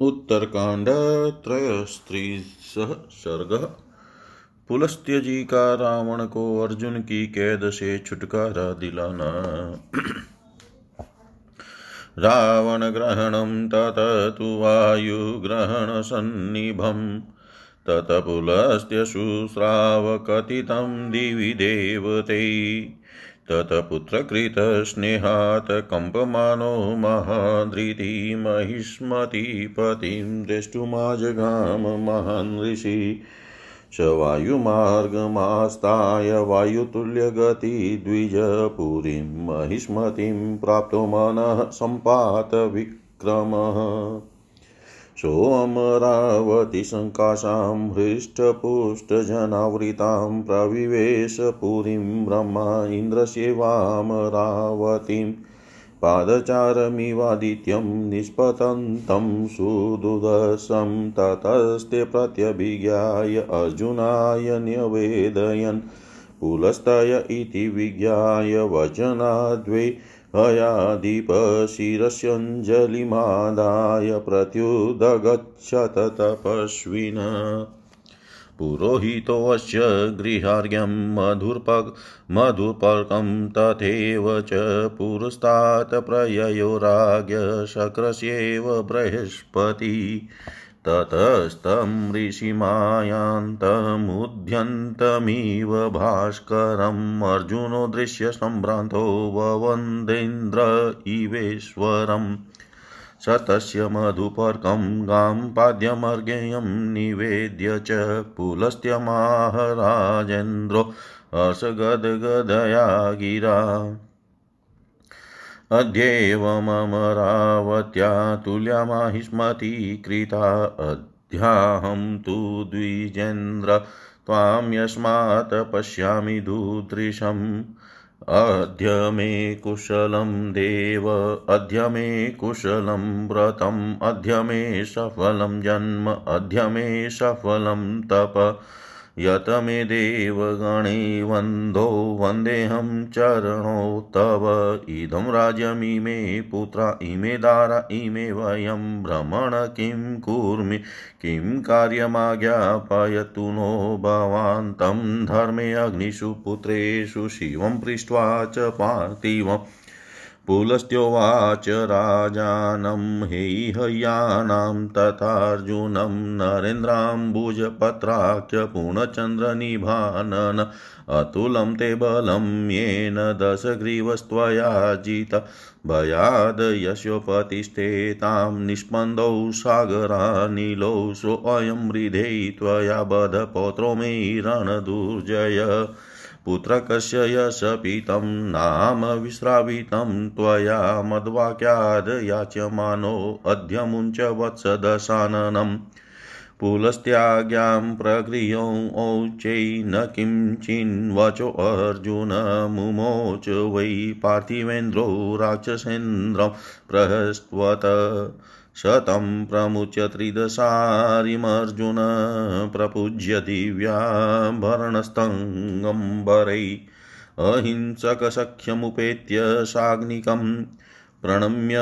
उत्तरकांड त्रयस्त्रिशः सर्ग पुलस्त्य जी का रावण को अर्जुन की कैद से छुटकारा दिलाना। रावण ग्रहणं तत तु वायुग्रहणसन्निभम् तत पुलस्त्य शुश्रावकथितं दिवि देवते। ततपुत्रकृतस्नेहात् कम्पमानो महाधृति महिष्मतिपतिं द्रष्टुमाजगाम महान् ऋषि। स वायुमार्गमास्ताय वायुतुल्यगति द्विजपुरीं महिष्मतिं प्राप्तो मनः सम्पातविक्रमः। सोऽमरावती सङ्काशां हृष्टपुष्टजनावृतां प्रविवेश पुरीं ब्रह्मा इन्द्रसेवामरावतीं पादचारमिवादित्यं निष्पतन्तं सुदुदशं ततस्ते प्रत्यभिज्ञाय अर्जुनाय न्यवेदयन् पुलस्तय इति विज्ञाय वचनाद्वै हयाधिपशिरस्यञ्जलिमादाय प्रत्युदगच्छत तपस्विन पुरोहितोऽस्य गृहार्घ्यं मधुर्पक् मधुपर्कं तथैव च पुरस्तात् प्रययो राज्ञ बृहस्पति। ततस्तं ऋषिमायान्तमुद्यन्तमिव भास्करम् अर्जुनो दृश्यसम्भ्रान्तो ववन्देन्द्र इवेश्वरम् स तस्य मधुपर्कं गां पाद्यमर्गेयं निवेद्य च पुलस्त्यमाहराजेन्द्रो हर्षगदगदया गिरा। अद्येवममरावत्या तुल्यमाहिष्मती कृता अद्याहं तु द्विजेन्द्र त्वां यस्मात् पश्यामि दुदृशम्। अद्य मे कुशलं देव, अद्य मे कुशलं व्रतम्, अद्य मे सफलं जन्म, अद्य मे सफलं तप। यत मे देवगणे वन्दो वन्देऽहं चरणौ तव। इदं राज्यमिमे पुत्रा, इमे दारा, इमे वयं। भ्रमण किं कुर्मि, किं कार्यमाज्ञापयतु नो भवान्। तं धर्मे अग्निषु पुत्रेषु शिवं पृष्ट्वा च पार्थिवम्। पुलस्त्योवाच राजानं हेहयानां तथार्जुनं नरेन्द्राम्बुजपत्राख्य पूर्णचन्द्रनिभानन अतुलं ते बलं येन दशग्रीवस्त्वया जित भयाद् यशोपतिष्ठेतां निष्पन्दौ सागरानिलौ सोऽयं हृदे त्वया बधपौत्रो मे रणदुर्जय। पुत्रकस्य यशपितं नाम विश्रावितं त्वया मद्वाक्याद् याच्यमानोऽद्य मुञ्च वत्स दशाननम् पुलस्त्याज्ञां प्रगृह्यौचै न किञ्चिन्वचोऽर्जुन मुमोच वै पार्थिवेन्द्रो राक्षसेन्द्रं प्रहस्त्वत। शतं प्रमुच्य त्रिदशारिमर्जुन प्रपूज्य दिव्याभरणस्तङ्गम्बरै अहिंसकसख्यमुपेत्य साग्निकं प्रणम्य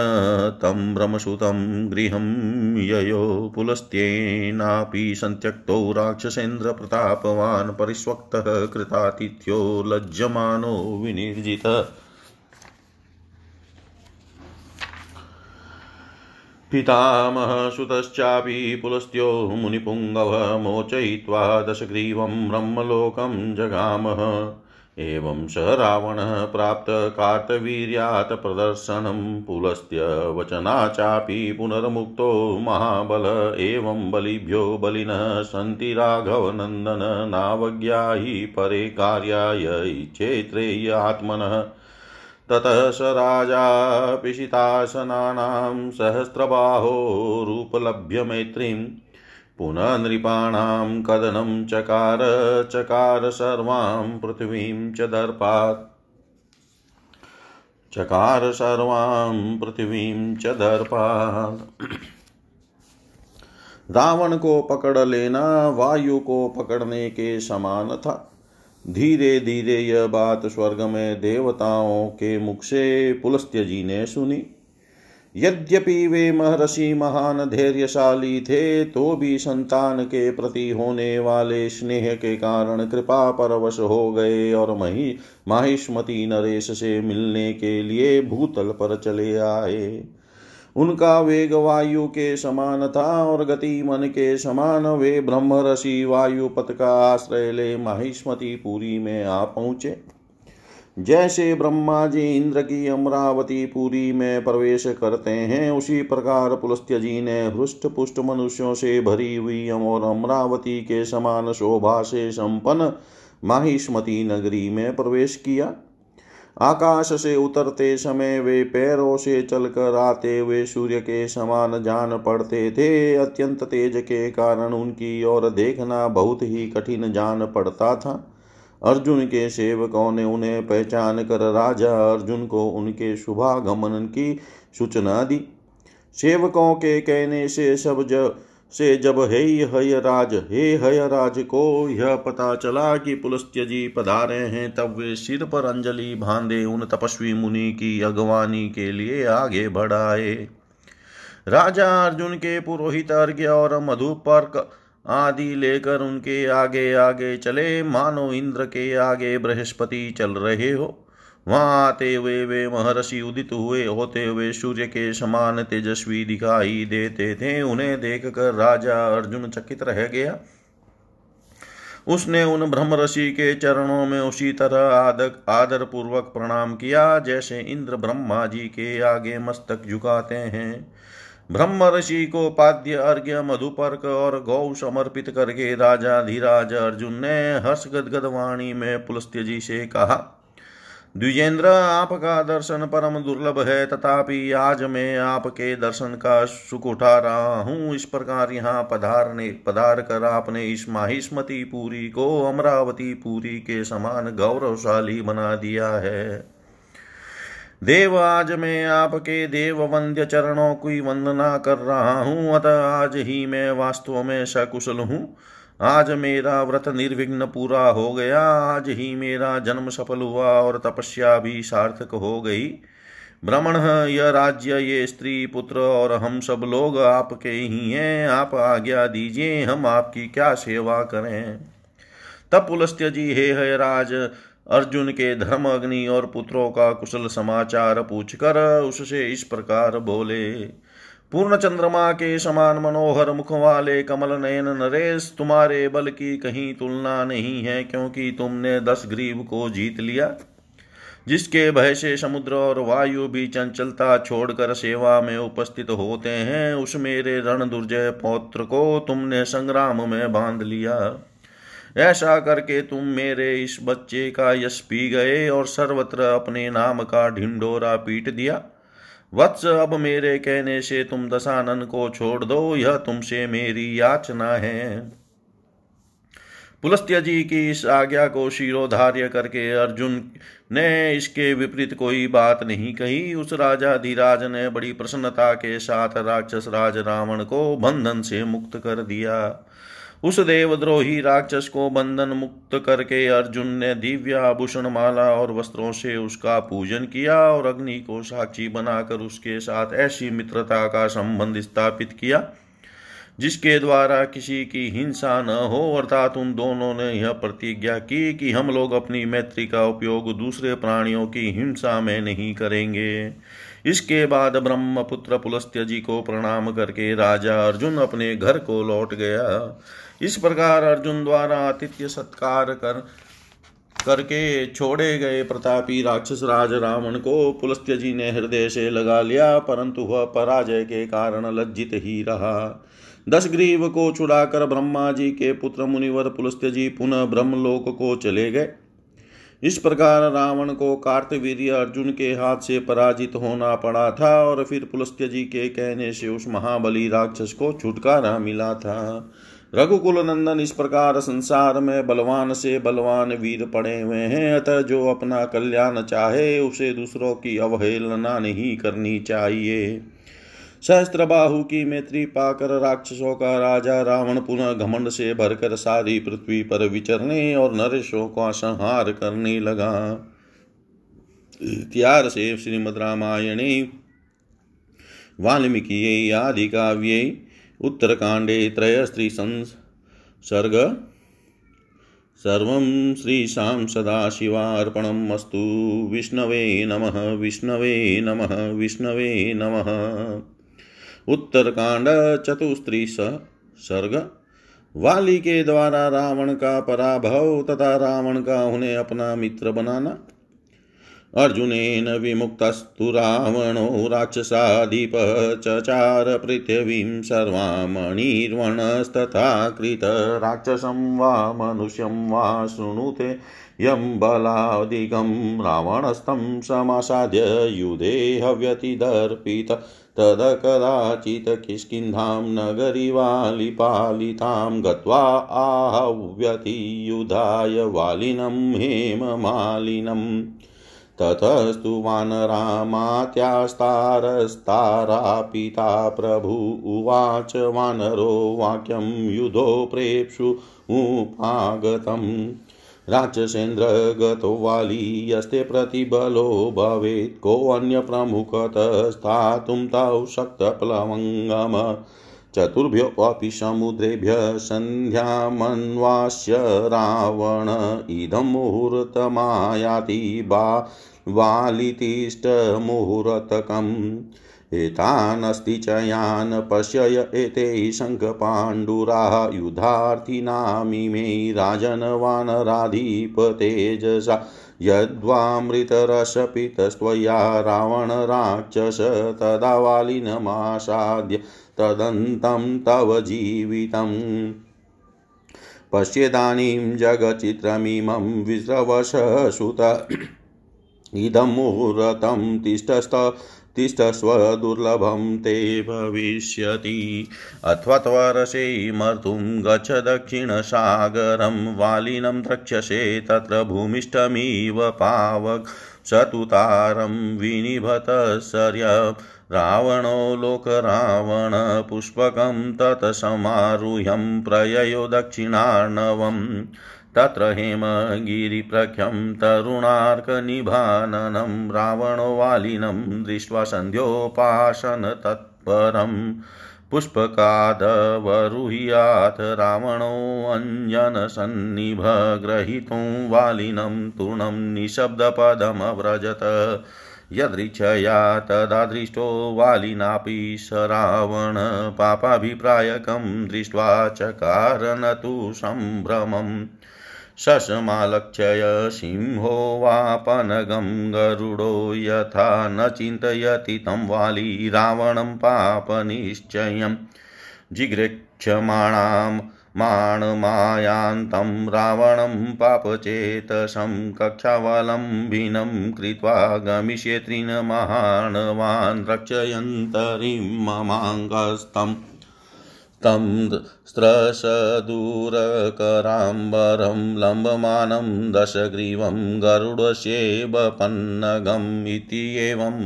तं ब्रह्मसुतं गृहं ययो पुलस्त्येनापि सन्त्यक्तो राक्षसेन्द्रप्रतापवान् परिष्वक्तः कृतातिथ्यो लज्जमानो विनिर्जितः। पितामहसुतश्चापि पुलस्त्यो मुनिपुङ्गव मोचयित्वा दशग्रीवं ब्रह्मलोकं जगामः। एवं स रावणः प्राप्तकार्तवीर्यात् प्रदर्शनं पुलस्त्य वचना चापि पुनर्मुक्तो महाबल। एवं बलिभ्यो बलिनः सन्ति राघवनन्दन नावज्ञायि परे कार्याय इच्छेत्रेय आत्मनः। ततः स राजा पिशितासनानां सहस्रबाहोरुपलभ्य मैत्रीं पुनः नृपाणां कदनं चकार चकार सर्वां पृथिवीं च दर्पात्। चकार सर्वां पृथ्वीं च दर्पात्। रावण को पकड़ लेना, वायु को पकड़ने के समान था। धीरे धीरे यह बात स्वर्ग में देवताओं के मुख से पुलस्त्य जी ने सुनी। यद्यपि वे महर्षि महान धैर्यशाली थे तो भी संतान के प्रति होने वाले स्नेह के कारण कृपा परवश हो गए और मही माहिष्मती नरेश से मिलने के लिए भूतल पर चले आए। उनका वेग वायु के समान था और गति मन के समान, वे ब्रह्म ऋषि वायुपत का आश्रय ले माहिष्मती पुरी में आ पहुँचे। जैसे ब्रह्मा जी इंद्र की अमरावती पुरी में प्रवेश करते हैं, उसी प्रकार पुलस्त्य जी ने हृष्ट पुष्ट मनुष्यों से भरी हुई और अमरावती के समान शोभा से संपन्न माहिष्मती नगरी में प्रवेश किया। आकाश से उतरते समय वे पैरों से चलकर आते हुए सूर्य के समान जान पड़ते थे। अत्यंत तेज के कारण उनकी ओर देखना बहुत ही कठिन जान पड़ता था। अर्जुन के सेवकों ने उन्हें पहचान कर राजा अर्जुन को उनके शुभागमन की सूचना दी। सेवकों के कहने से सब जब से जब हे हय राज, हे हय राज को यह पता चला कि पुलस्त्य जी पधारे हैं, तब वे सिर पर अंजलि बांधे उन तपस्वी मुनि की अगवानी के लिए आगे बढ़ाए। राजा अर्जुन के पुरोहित अर्घ्य और मधुपर्क आदि लेकर उनके आगे आगे चले। मानो इंद्र के आगे बृहस्पति चल रहे हो। वहाँ आते हुए वे महर्षि उदित हुए होते हुए सूर्य के समान तेजस्वी दिखाई देते थे। उन्हें देखकर राजा अर्जुन चकित रह गया। उसने उन ब्रह्म ऋषि के चरणों में उसी तरह आदर आदर पूर्वक प्रणाम किया, जैसे इंद्र ब्रह्मा जी के आगे मस्तक झुकाते हैं। ब्रह्म ऋषि को पाद्य अर्घ्य, मधुपर्क और गौ समर्पित करके राजा धीराज अर्जुन ने हर्ष गदगद वाणी में पुलस्त्य जी से कहा द्विजेंद्र आपका दर्शन परम दुर्लभ है। तथापि आज मैं आपके दर्शन का सुख उठा रहा हूँ। इस प्रकार यहाँ पधारने पधार कर आपने इस माहिस्मती पूरी को, अमरावती पूरी के समान गौरवशाली बना दिया है। देव, आज मैं आपके देव वंद्य चरणों की वंदना कर रहा हूँ। अतः आज ही मैं वास्तव में सकुशल हूँ। आज मेरा व्रत निर्विघ्न पूरा हो गया, आज ही मेरा जन्म सफल हुआ और तपस्या भी सार्थक हो गई। भ्रमण यह राज्य, ये स्त्री पुत्र और हम सब लोग आपके ही हैं, आप आज्ञा दीजिए, हम आपकी क्या सेवा करें। तब पुलस्त्य जी, हे है राज अर्जुन के धर्म अग्नि और पुत्रों का कुशल समाचार पूछकर उससे इस प्रकार बोले पूर्ण चंद्रमा के समान मनोहर मुख वाले कमल नयन नरेश, तुम्हारे बल की कहीं तुलना नहीं है, क्योंकि तुमने दस ग्रीव को जीत लिया। जिसके भय से समुद्र और वायु भी चंचलता छोड़कर सेवा में उपस्थित होते हैं, उस मेरे रण दुर्जय पौत्र को तुमने संग्राम में बाँध लिया। ऐसा करके तुम मेरे इस बच्चे का यश पी गए और सर्वत्र अपने नाम का ढिंडोरा पीट दिया। वत्स अब मेरे कहने से तुम दशानन को छोड़ दो, यह तुमसे मेरी याचना है। पुलस्त्य जी की इस आज्ञा को शिरोधार्य करके अर्जुन ने इसके विपरीत कोई बात नहीं कही। उस राजा धीराज ने बड़ी प्रसन्नता के साथ राक्षस राज रावण को बंधन से मुक्त कर दिया। उस देवद्रोही राक्षस को बंधन मुक्त करके अर्जुन ने दिव्य आभूषण माला और वस्त्रों से उसका पूजन किया और अग्नि को साक्षी बनाकर उसके साथ ऐसी मित्रता का संबंध स्थापित किया, जिसके द्वारा किसी की हिंसा न हो। अर्थात उन दोनों ने यह प्रतिज्ञा की कि हम लोग अपनी मैत्री का उपयोग दूसरे प्राणियों की हिंसा में नहीं करेंगे। इसके बाद ब्रह्मपुत्र पुलस्त्य जी को प्रणाम करके राजा अर्जुन अपने घर को लौट गया। इस प्रकार अर्जुन द्वारा आतिथ्य सत्कार कर, करके छोड़े गए प्रतापी राक्षस राज रावण को पुलस्त्य जी ने हृदय से लगा लिया, परंतु वह पराजय के कारण लज्जित ही रहा। दस ग्रीव को छुड़ाकर ब्रह्मा जी के पुत्र मुनिवर पुलस्त्य जी पुनः ब्रह्मलोक को चले गए। इस प्रकार रावण को कार्तवीर्य अर्जुन के हाथ से पराजित होना पड़ा था और फिर पुलस्त्य जी के कहने से उस महाबली राक्षस को छुटकारा मिला था। रघुकुल नंदन इस प्रकार संसार में बलवान से बलवान वीर पड़े हुए हैं। अतः जो अपना कल्याण चाहे, उसे दूसरों की अवहेलना नहीं करनी चाहिए। सहस्त्र बाहु की मैत्री पाकर राक्षसों का राजा रावण पुनः घमंड से भरकर सारी पृथ्वी पर विचरने और नरेशों का संहार करने लगा। त्यार से श्रीमद रामायणी, वाल्मीकि आदिकाव्ये उत्तरकाण्डे त्रयस्त्रीसंसर्ग। सर्वं श्रीशां सदाशिवार्पणम् अस्तु। विष्णवे नमः विष्णवे नमः विष्णवे नमः। चतुस्त्रीस सर्ग वाली के द्वारा रावण का पराभव तथा रावण का उन्हें अपना मित्र बनाना। अर्जुनेन विमुक्तस्तु रावणो राक्षसाधिपः चचार पृथिवीं सर्वामणिर्वणस्तथा कृत। राक्षसं वा मनुष्यं वा शृणुते यं बलादिकं रावणस्थं समासाद्य युधे हव्यतिदर्पित। तदकदाचित् किष्किन्धां नगरीवालिपालितां गत्वा आहव्यति युधाय वालिनं हेममालिनम्। ततस्तु वानरामात्यास्तारस्तारा पिता प्रभु उवाच वानरो वाक्यं युधो प्रेप्सु उपागतम्। राक्षसेन्द्र गतो वाली यस्ते प्रतिबलो भवेत्। कोऽन्यप्रमुखतस्थातुं तौ शक्तप्लवङ्गम। चतुर्भ्योऽपि समुद्रेभ्यः सन्ध्यामन्वास्य रावण इदं मुहूर्तमायाति बा वालितिष्ठमुहूर्तकम्। एतानस्ति च यान् पश्य एते शङ्खपाण्डुराः युधार्थिनामिमे राजनवानराधिपतेजसा। यद्वामृतरसपितस्त्वया रावणराक्षस तदा वालिनमासाद्य तदन्तं तव जीवितम्। पश्येदानीं जगचित्रमिमं विस्रवशसुत इदं मुहूर्तं तिष्ठस्त तिष्ठस्व दुर्लभं ते भविष्यति। अथवा त्वरसे मर्तुं गच्छ दक्षिणसागरं। वालिनं द्रक्ष्यसे तत्र भूमिष्ठमिव पावक। सतुतारं विनिभतसर्य रावणो लोकरावणपुष्पकं तत्समारुह्यं प्रययो दक्षिणार्णवम् तत्र हेमगिरिप्रख्यं तरुणार्कनिभाननं, रावणो वालिनं दृष्ट्वा सन्ध्योपासनतत्परम् पुष्पकादवरुह्याथ रावणोऽञ्जनसन्निभ ग्रहीतुं वालिनं तूर्णं निःशब्दपदमव्रजत। यदृच्छया तदा दृष्टो वालिनापि स रावण पापाभिप्रायकं दृष्ट्वा चकार न तु सम्भ्रमम् शशमालक्ष्य सिंहो वापनगं गरुडो यथा न चिन्तयति तं वाली रावणं पापनिश्चयं। जिगृक्षमाणां माणमायान्तं रावणं पापचेतसं कक्षावलम्बिनं कृत्वा गमिष्ये तृणमहाणवान् रक्षयन्तरीं ममाङ्गस्तम् तं स्त्रशदूरकराम्बरं लम्बमानं दशग्रीवं गरुडस्येबपन्नगम् इत्येवं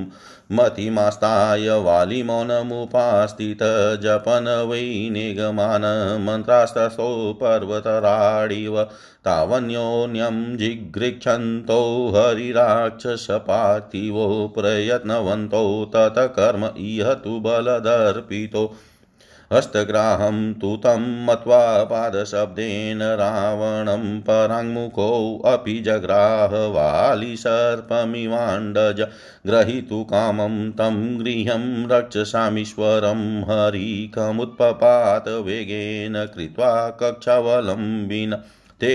मतिमास्ताय वालिमौनमुपास्थितजपन वै निगमान मन्त्रास्तस्थो पर्वतराडिव तावन्योन्यं जिघृक्षन्तौ हरिराक्षसपार्थिवो प्रयत्नवन्तौ तत्कर्म इह तु बलदर्पितो हस्तग्राहं तु तं मत्वा पादशब्देन रावणं पराङ्मुखोऽपि जग्राह वालिसर्पमिवाण्डज ग्रहीतु कामं तं गृह्यं रक्षसामीश्वरं हरिकमुत्पपात वेगेन कृत्वा कक्षावलम्बिन ते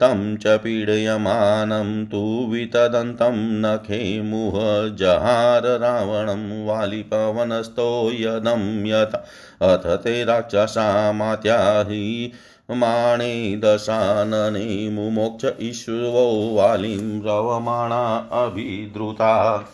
तं च पीडयमानं तु वितदन्तं नखे मुह जहार रावणं वालिपवनस्थो यदं यथा अथ ते राक्षसामात्याहि माणे दशानने मुमोक्ष ईश्वो वालिं रवमाणा अभिद्रुता।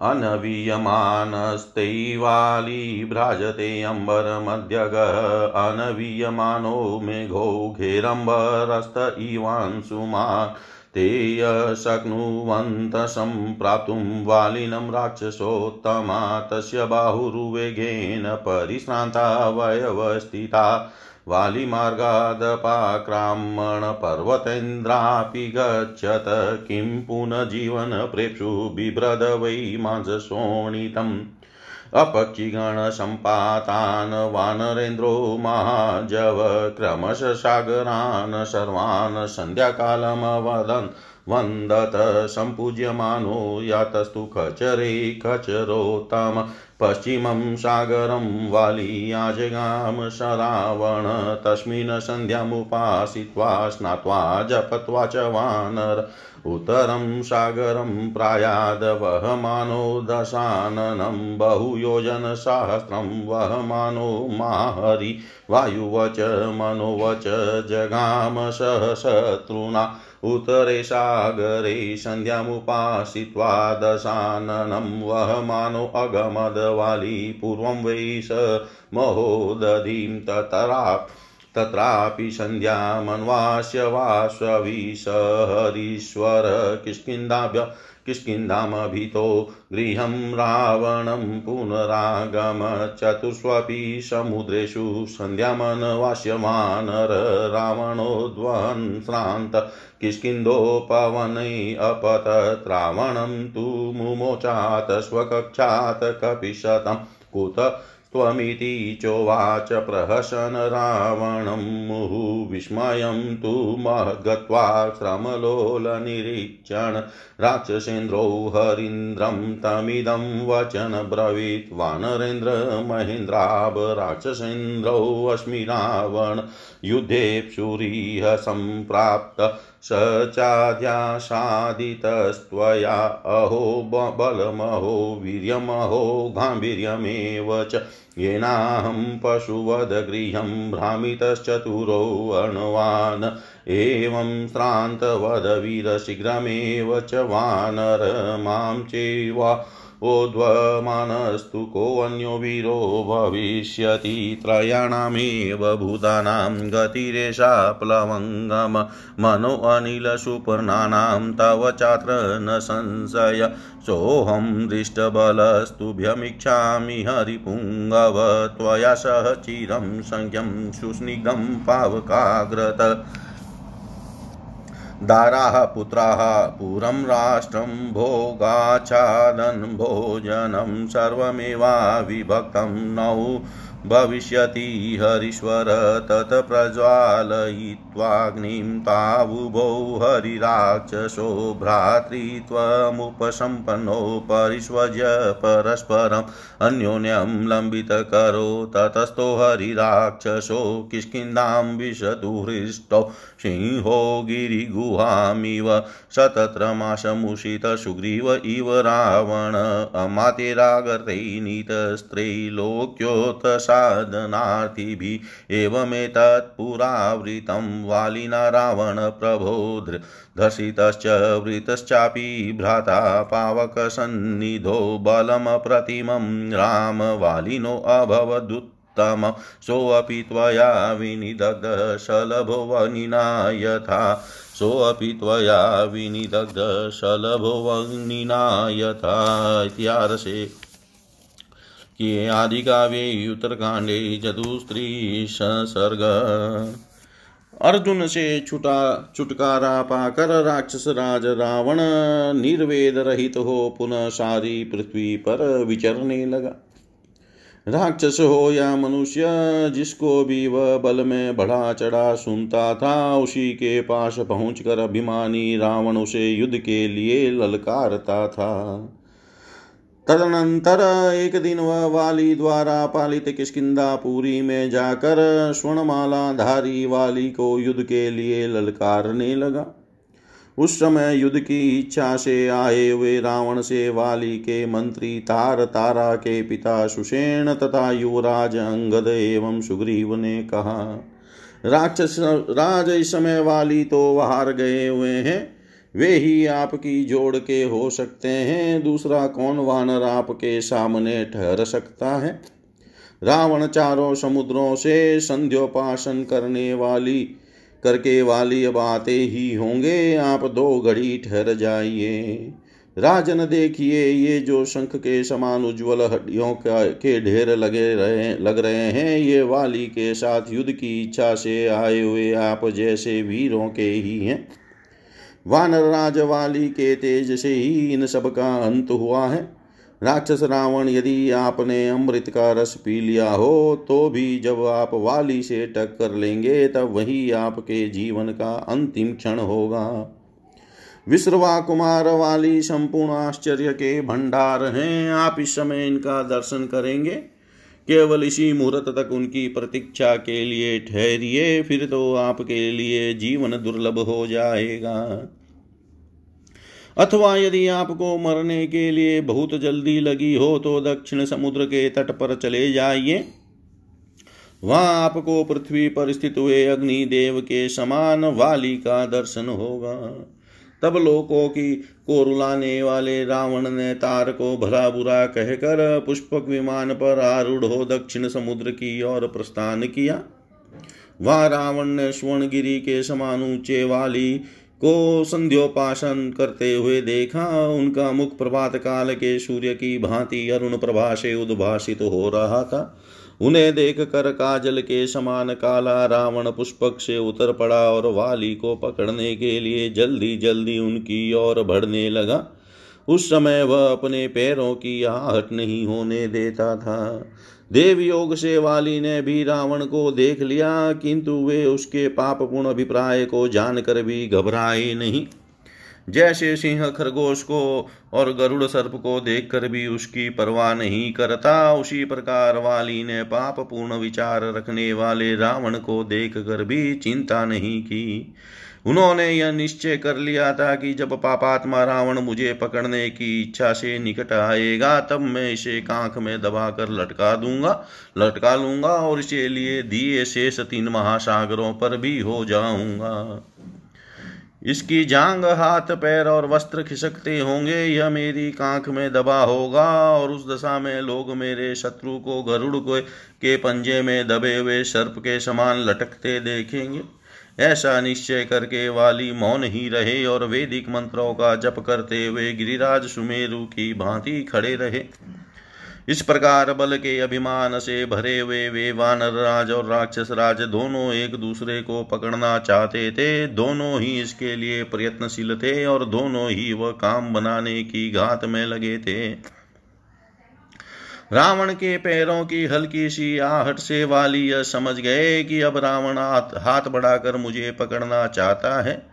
अनवीयमानस्तैवाली भ्राजते अम्बरमध्यगः अनवीयमानो मेघो घेरम्बरस्त इवांशुमान् ते शक्नुवन्त सम्प्राप्तुं वालिनं राक्षसोत्तमा, तस्य बाहुरुवेगेन परिश्रान्ता वयवस्थिता। वालिमार्गादपाक्रामणपर्वतेन्द्रापि गच्छत, किं पुनः जीवनप्रेप्सु बिभ्रद वै मांसशोणितम् अपक्षिगणसम्पातान् वानरेन्द्रो महाजव क्रमश सागरान् सर्वान् सन्ध्याकालमवदन् वन्दत सम्पूज्यमानो यातस्तु खचरे खचरोत्तम पश्चिमं सागरं वालीयाजगाम शरावण तस्मिन् सन्ध्यामुपासित्वा स्नात्वा जपत्वा च वानर। उत्तरं सागरं प्रायाद वहमानो दशाननं बहुयोजनसहस्रं वहमानो माहरि। वायुवच, मनोवच, जगाम सहशत्रुना। उत्तरे सागरे सन्ध्यामुपासित्वा दशाननं वहमानो अगमदवाली पूर्वं वैश महोदधिं ततरा तत्रापि सन्ध्यामन्वास्य वाश्वविसहरीश्वर किष्किन्दाभ्य किष्किन्धामभितो गृहं रावणं पुनरागम चतुष्वपि समुद्रेषु सन्ध्यामनवास्यमानर रावणोद्वन् श्रान्त किष्किन्धोपवने अपतत् रावणं तु मुमोचात् स्वकक्षात् कपिशतं कुत त्वमिति चोवाच प्रहसन रावणं मुहुः तु महद्गत्वा श्रमलोलनिरीक्षण राक्षसेन्द्रौ हरीन्द्रं तमिदं वचन ब्रवीत् वानरेन्द्र महेन्द्राभ राक्षसेन्द्रौ अस्मि रावण युद्धेप्सुरिह सम्प्राप्त स चाध्यासादितस्त्वया अहो बलमहो वीर्यमहो गाम्भीर्यमेव च। येनाहं पशुवदगृहं भ्रामितश्चतुरो अर्णवान् एवं श्रान्तवदवीरशीघ्रमेव च वानर माँ चैवा ओध्वमानस्तु कोऽन्यो वीरो भविष्यति त्रयाणामेव भूतानां गतिरेषा प्लवङ्गम मनो अनिलसुपर्णानां तव चात्र न संशय। सोऽहं दृष्टबलस्तुभ्यमिच्छामि हरिपुङ्गव त्वया सह चिरं सङ्ख्यं सुस्निग्धं पावकाग्रत। दाराः पुत्राः पुरं राष्ट्रं भोगाच्छादन् भोजनं सर्वमेवाविभक्तं नौ भविष्यति हरीश्वर तत्प्रज्वालयित्वाग्निं तावुभौ हरिराक्षसो भ्रातृत्वमुपसम्पन्नो परिष्वज्य परस्परम् अन्योन्यं लम्बितकरो ततस्थो हरिराक्षसो किष्किन्दां विशतु हृष्टौ सिंहो गिरिगुहामिव स तत्र माशमुषितसुग्रीव इव रावण। अमातिरागतैनीतस्त्रैलोक्योत्साधनार्थिभिः एवमेतत्पुरावृतं वालिना रावणप्रभो धर्षितश्च वृतश्चापि भ्राता पावकसन्निधो बलमप्रतिमं रामवालिनोऽभवदुत् उत्तम सोऽपि त्वया विनिदग्धशलभो वनिना यथा सोऽपि त्वया विनिदग्धशलभो वनिना यथा ये आदिकाव्ये उत्तरकाण्डे चतुस्त्रिसर्ग अर्जुन से छुटा, छुटकारा पाकर राक्षस राज रावण निर्वेद रहित हो पुनः सारी पृथ्वी पर विचरने लगा। राक्षस हो या मनुष्य, जिसको भी वह बल में बढ़ा चढ़ा सुनता था, उसी के पास पहुंचकर अभिमानी रावण उसे युद्ध के लिए ललकारता था। तदनंतर एक दिन वह वाली द्वारा पालित किस्किंदापुरी में जाकर स्वर्णमाला धारी वाली को युद्ध के लिए ललकारने लगा। उस समय युद्ध की इच्छा से आए हुए रावण से वाली के मंत्री तार तारा के पिता सुषेण तथा युवराज अंगद एवं सुग्रीव ने कहा, राक्षस, राज इस समय वाली तो हार गए हुए हैं। वे ही आपकी जोड़ के हो सकते हैं। दूसरा कौन वानर आपके सामने ठहर सकता है? रावण चारों समुद्रों से संध्योपासन करने वाली, करके वाली अब आते ही होंगे। आप दो घड़ी ठहर जाइए। राजन देखिए, ये जो शंख के समान उज्ज्वल हड्डियों के ढेर लगे रहे, लग रहे हैं, ये वाली के साथ युद्ध की इच्छा से आए हुए आप जैसे वीरों के ही हैं। वानर राज वाली के तेज से ही इन सब का अंत हुआ है। राक्षस रावण, यदि आपने अमृत का रस पी लिया हो तो भी जब आप वाली से टक्कर लेंगे, तब वही आपके जीवन का अंतिम क्षण होगा। विश्रवा कुमार वाली, संपूर्ण आश्चर्य के भंडार हैं। आप इस समय इनका दर्शन करेंगे। केवल इसी मुहूर्त तक उनकी प्रतीक्षा के लिए ठहरिए, फिर तो आपके लिए जीवन दुर्लभ हो जाएगा। अथवा यदि आपको मरने के लिए बहुत जल्दी लगी हो तो दक्षिण समुद्र के तट पर चले जाइए। वहाँ आपको पृथ्वी पर स्थित हुए अग्निदेव के समान वाली का दर्शन होगा। तब लोगों की को रुलाने वाले रावण ने तार को भला बुरा कहकर पुष्पक विमान पर आरूढ़ हो दक्षिण समुद्र की ओर प्रस्थान किया। वहाँ रावण ने स्वर्णगिरी के समान ऊँचे वाली को संध्योपासन करते हुए देखा। उनका मुख प्रभात काल के सूर्य की भांति अरुण प्रभा से उद्भाषित हो रहा था। उन्हें देख कर काजल के समान काला रावण पुष्पक से उतर पड़ा और वाली को पकड़ने के लिए जल्दी जल्दी उनकी ओर बढ़ने लगा। उस समय वह अपने पैरों की आहट नहीं होने देता था। देव योग से वाली ने भी रावण को देख लिया, किंतु वे उसके पापपूर्ण अभिप्राय को जानकर भी घबराए नहीं। जैसे सिंह खरगोश को और गरुड़ सर्प को देखकर भी उसकी परवाह नहीं करता, उसी प्रकार वाली ने पाप पूर्ण विचार रखने वाले रावण को देख कर भी चिंता नहीं की। उन्होंने यह निश्चय कर लिया था कि जब पापात्मा रावण मुझे पकड़ने की इच्छा से निकट आएगा, तब मैं इसे कांख में दबाकर लटका दूँगा, लटका लूँगा और इसे लिए दिए शेष तीन महासागरों पर भी हो जाऊँगा। इसकी जांग, हाथ, पैर और वस्त्र खिसकते होंगे। यह मेरी कांख में दबा होगा और उस दशा में लोग मेरे शत्रु को गरुड़ को के पंजे में दबे हुए सर्प के समान लटकते देखेंगे। ऐसा निश्चय करके वाली मौन ही रहे और वैदिक मंत्रों का जप करते हुए गिरिराज सुमेरु की भांति खड़े रहे। इस प्रकार बल के अभिमान से भरे हुए वे वानर राज और राक्षस राज दोनों एक दूसरे को पकड़ना चाहते थे। दोनों ही इसके लिए प्रयत्नशील थे और दोनों ही वह काम बनाने की घात में लगे थे। रावण के पैरों की हल्की सी आहट से वाली यह समझ गए कि अब रावण हाथ बढ़ाकर मुझे पकड़ना चाहता है।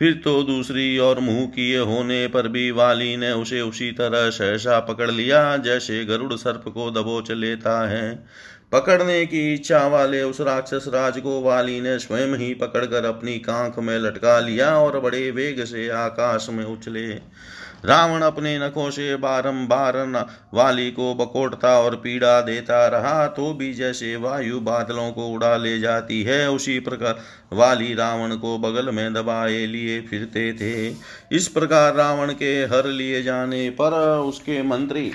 फिर तो दूसरी और मुँह किए होने पर भी वाली ने उसे उसी तरह सहसा पकड़ लिया, जैसे गरुड़ सर्प को दबोच लेता है। पकड़ने की इच्छा वाले उस राक्षस राज को वाली ने स्वयं ही पकड़कर अपनी कांख में लटका लिया और बड़े वेग से आकाश में उछले। रावण अपने नखों से बारंबार वाली को बकोटता और पीड़ा देता रहा तो भी जैसे वायु बादलों को उड़ा ले जाती है, उसी प्रकार वाली रावण को बगल में दबाए लिए फिरते थे। इस प्रकार रावण के हर लिए जाने पर उसके मंत्री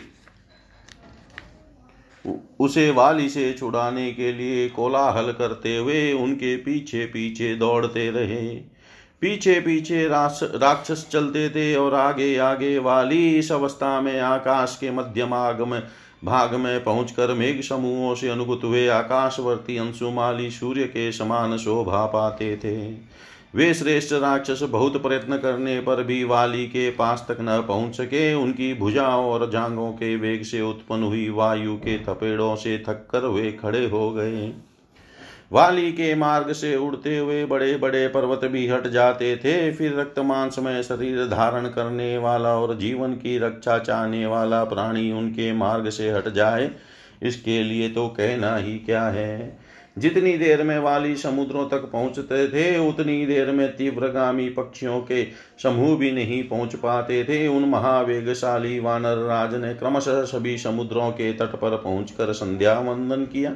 उसे वाली से छुड़ाने के लिए कोलाहल करते हुए उनके पीछे पीछे दौड़ते रहे। पीछे पीछे राक्षस चलते थे और आगे आगे वाली इस अवस्था में आकाश के मध्यम आग में भाग में पहुंचकर मेघ समूहों से अनुभूत हुए आकाशवर्ती अंशुमाली सूर्य के समान शोभा पाते थे। वे श्रेष्ठ राक्षस बहुत प्रयत्न करने पर भी वाली के पास तक न पहुँच सके। उनकी भुजाओं और जांगों के वेग से उत्पन्न हुई वायु के थपेड़ों से थक कर वे खड़े हो गए। वाली के मार्ग से उड़ते हुए बड़े बड़े पर्वत भी हट जाते थे। फिर रक्त मांस में शरीर धारण करने वाला और जीवन की रक्षा चाहने वाला प्राणी उनके मार्ग से हट जाए, इसके लिए तो कहना ही क्या है। जितनी देर में वाली समुद्रों तक पहुँचते थे, उतनी देर में तीव्रगामी पक्षियों के समूह भी नहीं पहुँच पाते थे। उन महावेगशाली वानर राज ने क्रमशः सभी समुद्रों के तट पर पहुंचकर संध्या वंदन किया।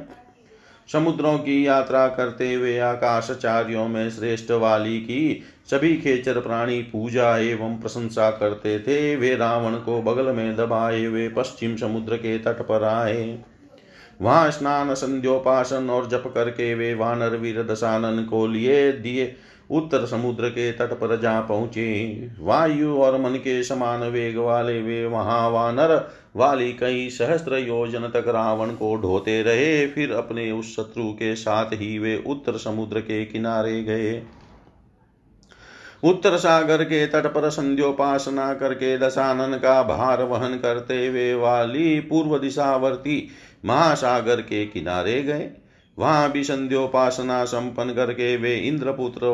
समुद्रों की यात्रा करते हुए आकाशचार्यों में श्रेष्ठ वाली की सभी खेचर प्राणी पूजा एवं प्रशंसा करते थे। वे रावण को बगल में दबाए हुए पश्चिम समुद्र के तट पर आए। वहाँ स्नान, संध्योपासन और जप करके वे वानर वीर दशानन को लिए दिए। उत्तर समुद्र के तट पर जा पहुँचे। वायु और मन के समान वेग वाले वे महावानर वाली कई सहस्त्र योजन तक रावण को ढोते रहे। फिर अपने उस शत्रु के साथ ही वे उत्तर समुद्र के किनारे गए। उत्तर सागर के तट पर संध्योपासना करके दशानन का भार वहन करते वे वाली पूर्व दिशावर्ती महासागर के किनारे गए। वहाँ भी संध्योपासना संपन्न करके वे इंद्रपुत्र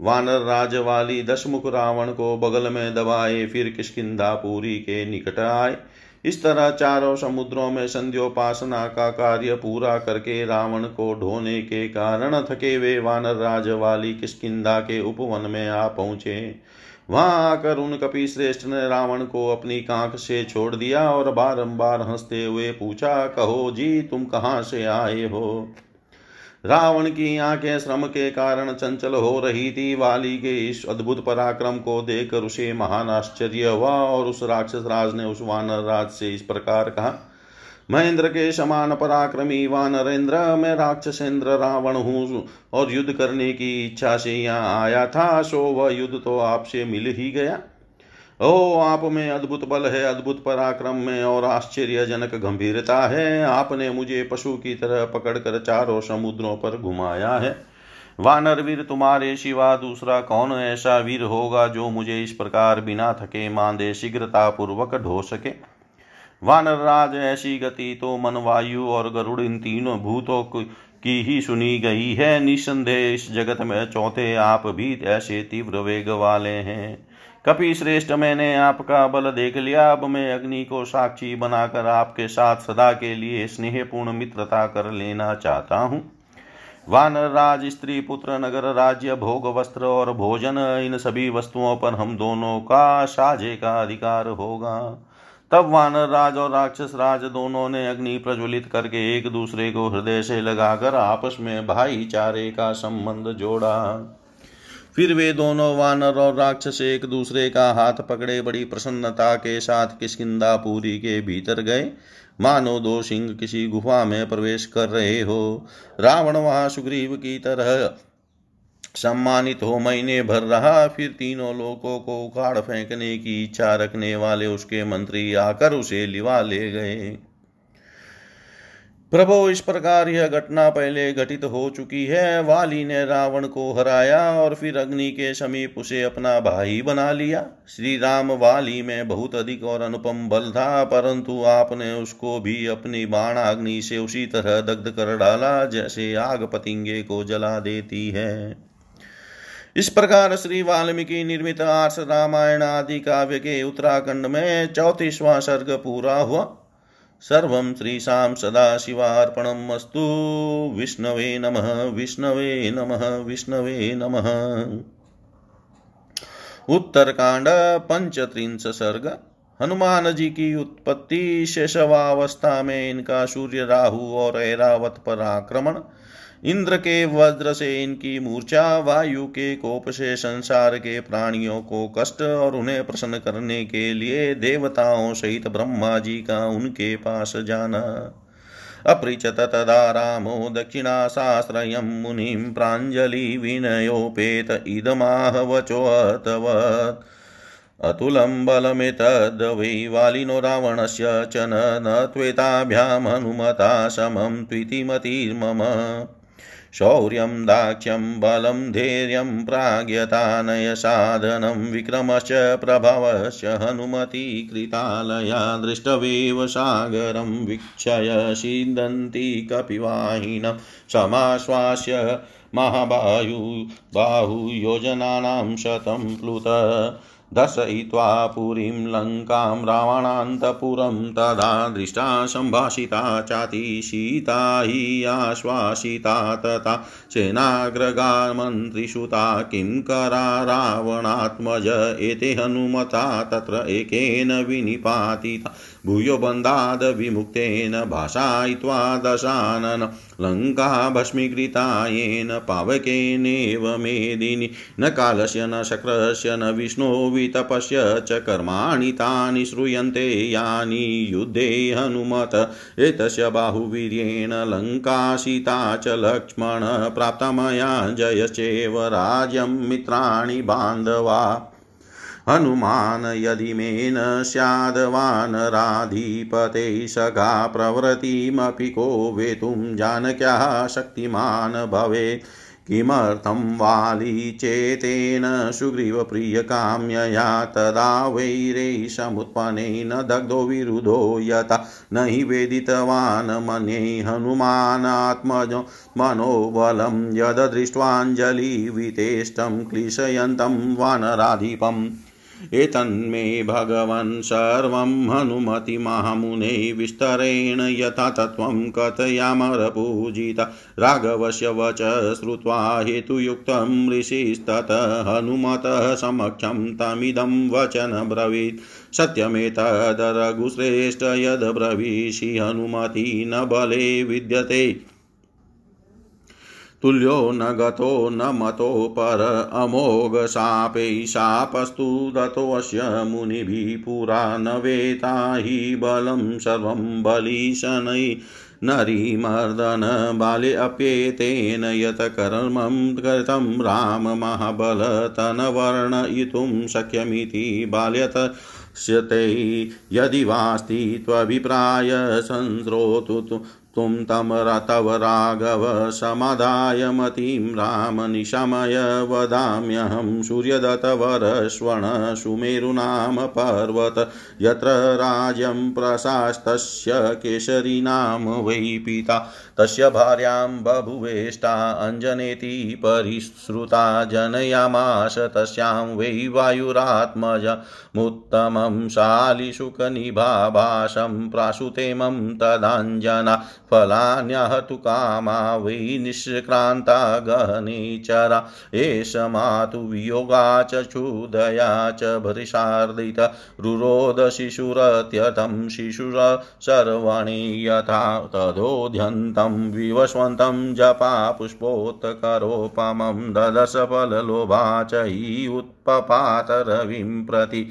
वानर राज वाली दशमुख रावण को बगल में दबाए, फिर किसकिदापुरी के निकट आए। इस तरह चारों समुद्रों में संध्योपासना का कार्य पूरा करके रावण को ढोने के कारण थके वे वानर राज वाली किसकिदा के उपवन में आ पहुँचे। वहाँ आकर उन कपि श्रेष्ठ ने रावण को अपनी कांख से छोड़ दिया और बारंबार हँसते हुए पूछा, कहो जी, तुम कहाँ से आए हो? रावण की आँखें श्रम के कारण चंचल हो रही थी। वाली के इस अद्भुत पराक्रम को देखकर उसे महान आश्चर्य हुआ और उस राक्षस राज ने उस वानर राज से इस प्रकार कहा, महेंद्र के समान पराक्रमी वानरेंद्र, मैं राक्षसेंद्र रावण हूँ और युद्ध करने की इच्छा से यहाँ आया था, सो वह युद्ध तो आपसे मिल ही गया। ओ, आप में अद्भुत बल है, अद्भुत पराक्रम में और आश्चर्यजनक गंभीरता है। आपने मुझे पशु की तरह पकड़कर चारों समुद्रों पर घुमाया है। वानर वीर, तुम्हारे सिवा दूसरा कौन ऐसा वीर होगा जो मुझे इस प्रकार बिना थके मांदे शीघ्रता पूर्वक ढो सके? वानर राज, ऐसी गति तो मन वायु और गरुड़ इन तीनों भूतों की ही सुनी गई है। निसंदेह, इस जगत में चौथे आप भी ऐसे तीव्र वेग वाले हैं। कपि श्रेष्ठ मैंने आपका बल देख लिया। अब मैं अग्नि को साक्षी बनाकर आपके साथ सदा के लिए स्नेहपूर्ण मित्रता कर लेना चाहता हूँ। वानर राज स्त्री, पुत्र, नगर, राज्य, भोग, वस्त्र और भोजन, इन सभी वस्तुओं पर हम दोनों का साझे का अधिकार होगा। तब वानर राज और राक्षस राज दोनों ने अग्नि प्रज्वलित करके एक दूसरे को हृदय से लगाकर आपस में भाईचारे का संबंध जोड़ा। फिर वे दोनों वानर और राक्षस एक दूसरे का हाथ पकड़े बड़ी प्रसन्नता के साथ किसकिदापुरी के भीतर गए। मानो दो सिंह किसी गुफा में प्रवेश कर रहे हो। रावण वहाँ सुग्रीव की तरह सम्मानित हो महीने भर रहा। फिर तीनों लोगों को उखाड़ फेंकने की इच्छा रखने वाले उसके मंत्री आकर उसे लिवा ले गए। प्रभो, इस प्रकार यह घटना पहले घटित हो चुकी है। वाली ने रावण को हराया और फिर अग्नि के समीप उसे अपना भाई बना लिया। श्री राम वाली में बहुत अधिक और अनुपम बल था, परंतु आपने उसको भी अपनी बाण अग्नि से उसी तरह दग्ध कर डाला, जैसे आग पतिंगे को जला देती है। इस प्रकार श्री वाल्मीकि निर्मित आर्ष रामायण आदि काव्य के उत्तराखंड में चौतीसवां सर्ग पूरा हुआ। सर्वं श्रीशां सदाशिवार्पणम् विष्णवे नमः विष्णवे नमः विष्णवे नमः। उत्तरकांड, पंचत्रिंश सर्ग। हनुमान जी की उत्पत्ति, शेषवावस्था में इनका सूर्य राहु और ऐरावत पर आक्रमण। इंद्र के वज्र से इनकी मूर्छा, वायु के कोप से संसार के प्राणियों को कष्ट और उन्हें प्रसन्न करने के लिए देवताओं सहित ब्रह्मा जी का उनके पास जाना। अपृचत तदा रामो दक्षिणाशास्त्रयं मुनिं प्राञ्जलिविनयोपेत इदमाह वचोऽतवत् अतुलं बलमेतद्वै वालिनो रावणस्य च न त्वेताभ्यामनुमता समं त्वितिमतिर्मम। शौर्यं दाक्ष्यं बलं, धैर्यं प्राज्ञतानयसाधनं विक्रमश्च प्रभवश्च हनुमतीकृतालया, दृष्टवेव सागरं वीक्षय सीदन्ति कपिवाहिनं, समाश्वास्य महाबाहु बाहुयोजनानां शतं प्लुत दर्शयित्वा पुरीं लङ्कां रावणान्तपुरं तदा दृष्टा सम्भाषिता चाति सीता हि आश्वासिता तथा सेनाग्रगामन्त्रिषुता किं करा रावणात्मज एते हनुमता तत्र एकेन विनिपातिता। भूयो बन्धाद् विमुक्तेन भाषायित्वा दशानन लङ्का भस्मीकृता येन पावकेनेव मेदिनि। न कालस्य, न शक्रस्य, न विष्णोवितपस्य च कर्माणि तानि श्रूयन्ते यानि युद्धे हनुमत। एतस्य बाहुवीर्येण लङ्काशिता च लक्ष्मण प्राप्ता मया जयश्चेव राज्यं मित्राणि बान्धवा। हनुमान यदि मेन स्याद्वानराधिपते सखा प्रवृत्तिमपि को वेतुं जानक्याः शक्तिमान् भवेत्। किमर्थं वाली चेतेन सुग्रीवप्रियकाम्यया तदा वैरे समुत्पन्नेन दग्धो विरुधो यथा न हि वेदितवान् मन्ये हनुमानात्मजो मनोबलं यदृष्ट्वाञ्जलिवितेष्टं क्लिशयन्तं वानराधिपम्। एतन्मे भगवन् सर्वं हनुमतिमहामुने विस्तरेण यथा तत्त्वं कथयामरपूजिता। राघवस्य वच श्रुत्वा हेतुयुक्तं ऋषिस्तत हनुमतः समक्षं तमिदं वचनब्रवीत् सत्यमेतदरघुश्रेष्ठ यद्ब्रवीषि हनुमति न बले विद्यते। तुल्यो न गतो न मतो पर अमोघशापै शापस्तु दतोऽस्य मुनिभिः पुरा न वेता हि बलं सर्वं बलिशनै। नरीमर्दन बाल्यप्येतेन यत् कर्मं कृतं राममहाबलतनवर्णयितुं शक्यमिति बाल्यतस्यते यदि वास्ति त्वभिप्राय संस्रोतु तुं तं तव राघव समाधाय मतिं रामनिशमय वदाम्यहं सूर्यदत्तवरश्वण सुमेरुनाम पर्वत यत्र राज्यं प्रशास्तस्य केशरीनाम वै पिता तस्य भार्यां बभुवेष्टा अञ्जनेति परिश्रुता जनयामाश तस्यां वै वायुरात्मजमुत्तमं शालिशुकनिभाभाषं प्रासुतेमं तदाञ्जना फलान्यहतु कामा वै निष्क्रान्ता गहनेचरा एष मातु वियोगा च क्षुदया च भृशार्दित रुरोध शिशुरत्यर्थं शिशुर सर्वणि यथा तदोध्यन्तं विवस्वन्तं जपा पुष्पोत्करोपमं ददश फललोभा च हि उत्पपात प्रति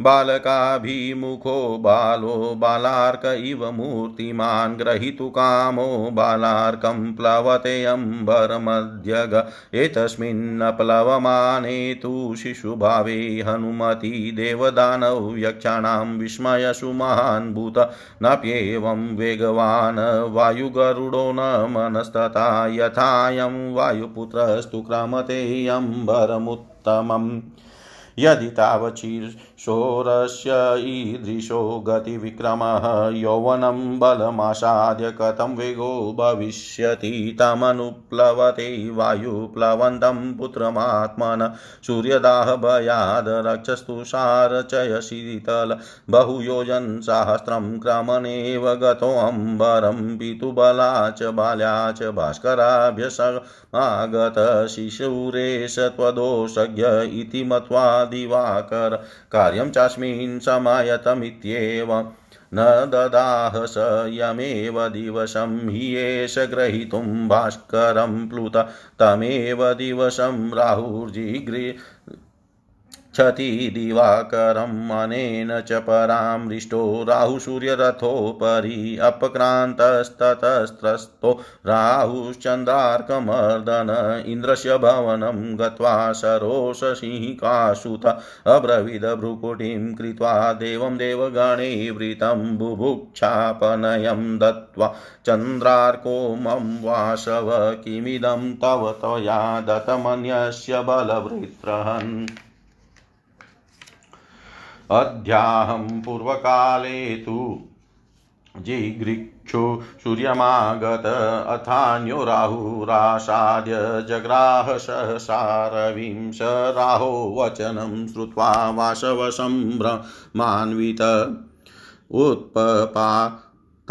बालकाभिमुखो बालो बालार्क इव मूर्तिमान् ग्रहीतु कामो बालार्कं प्लवते अम्बरमध्यग। एतस्मिन्न प्लवमाने तु शिशुभावे हनुमति देवदानव यक्षाणां विस्मयसु महान् भूत नाप्येवं वेगवान् वायुगरुडो न मनस्तथा यथायं वायुपुत्रस्तु क्रमते अम्बरमुत्तमम्। यदि तावच्छीर्षोरस्य ईदृशो गतिविक्रमः यौवनं बलमासाद्य कथं वेगो भविष्यति? तमनुप्लवते वायुप्लवन्तं पुत्रमात्मन सूर्यदाहभयाद् रक्षस्तुषारचय शीतल बहुयोजनसाहस्रं क्रमणेव गतोऽम्बरं पितुबला च बाल्या च भास्कराभ्यसमागत शिशुरेश त्वदोषज्ञ इति मत्वा दिवाकर कार्यं चास्मिन् समायतमित्येव न ददाह स यमेव दिवसं हि एष ग्रहीतुं भास्करं प्लुत। तमेव दिवसं राहुर्जिगृ क्षति दिवाकरम् अनेन च परामृष्टो राहुसूर्यरथोपरि अपक्रान्तस्ततस्त्रस्तो राहुश्चन्द्रार्कमर्दन इन्द्रस्य भवनं गत्वा सरोषसिंहिकासुत अब्रवीद भ्रुकुटिं कृत्वा देवं देवगणैवृतं बुभुक्षापनयं दत्त्वा चन्द्रार्को मम वासव किमिदं तव त्वया दत्तमन्यस्य बलवृत्रहन्। अध्याहं पूर्वकाले तु जिगृक्षु सूर्यमागत अथान्यो राहुरासाद्य जग्राह सहसारविं स राहो वचनं श्रुत्वा वासवसम्भ्रमान्वित उत्पपा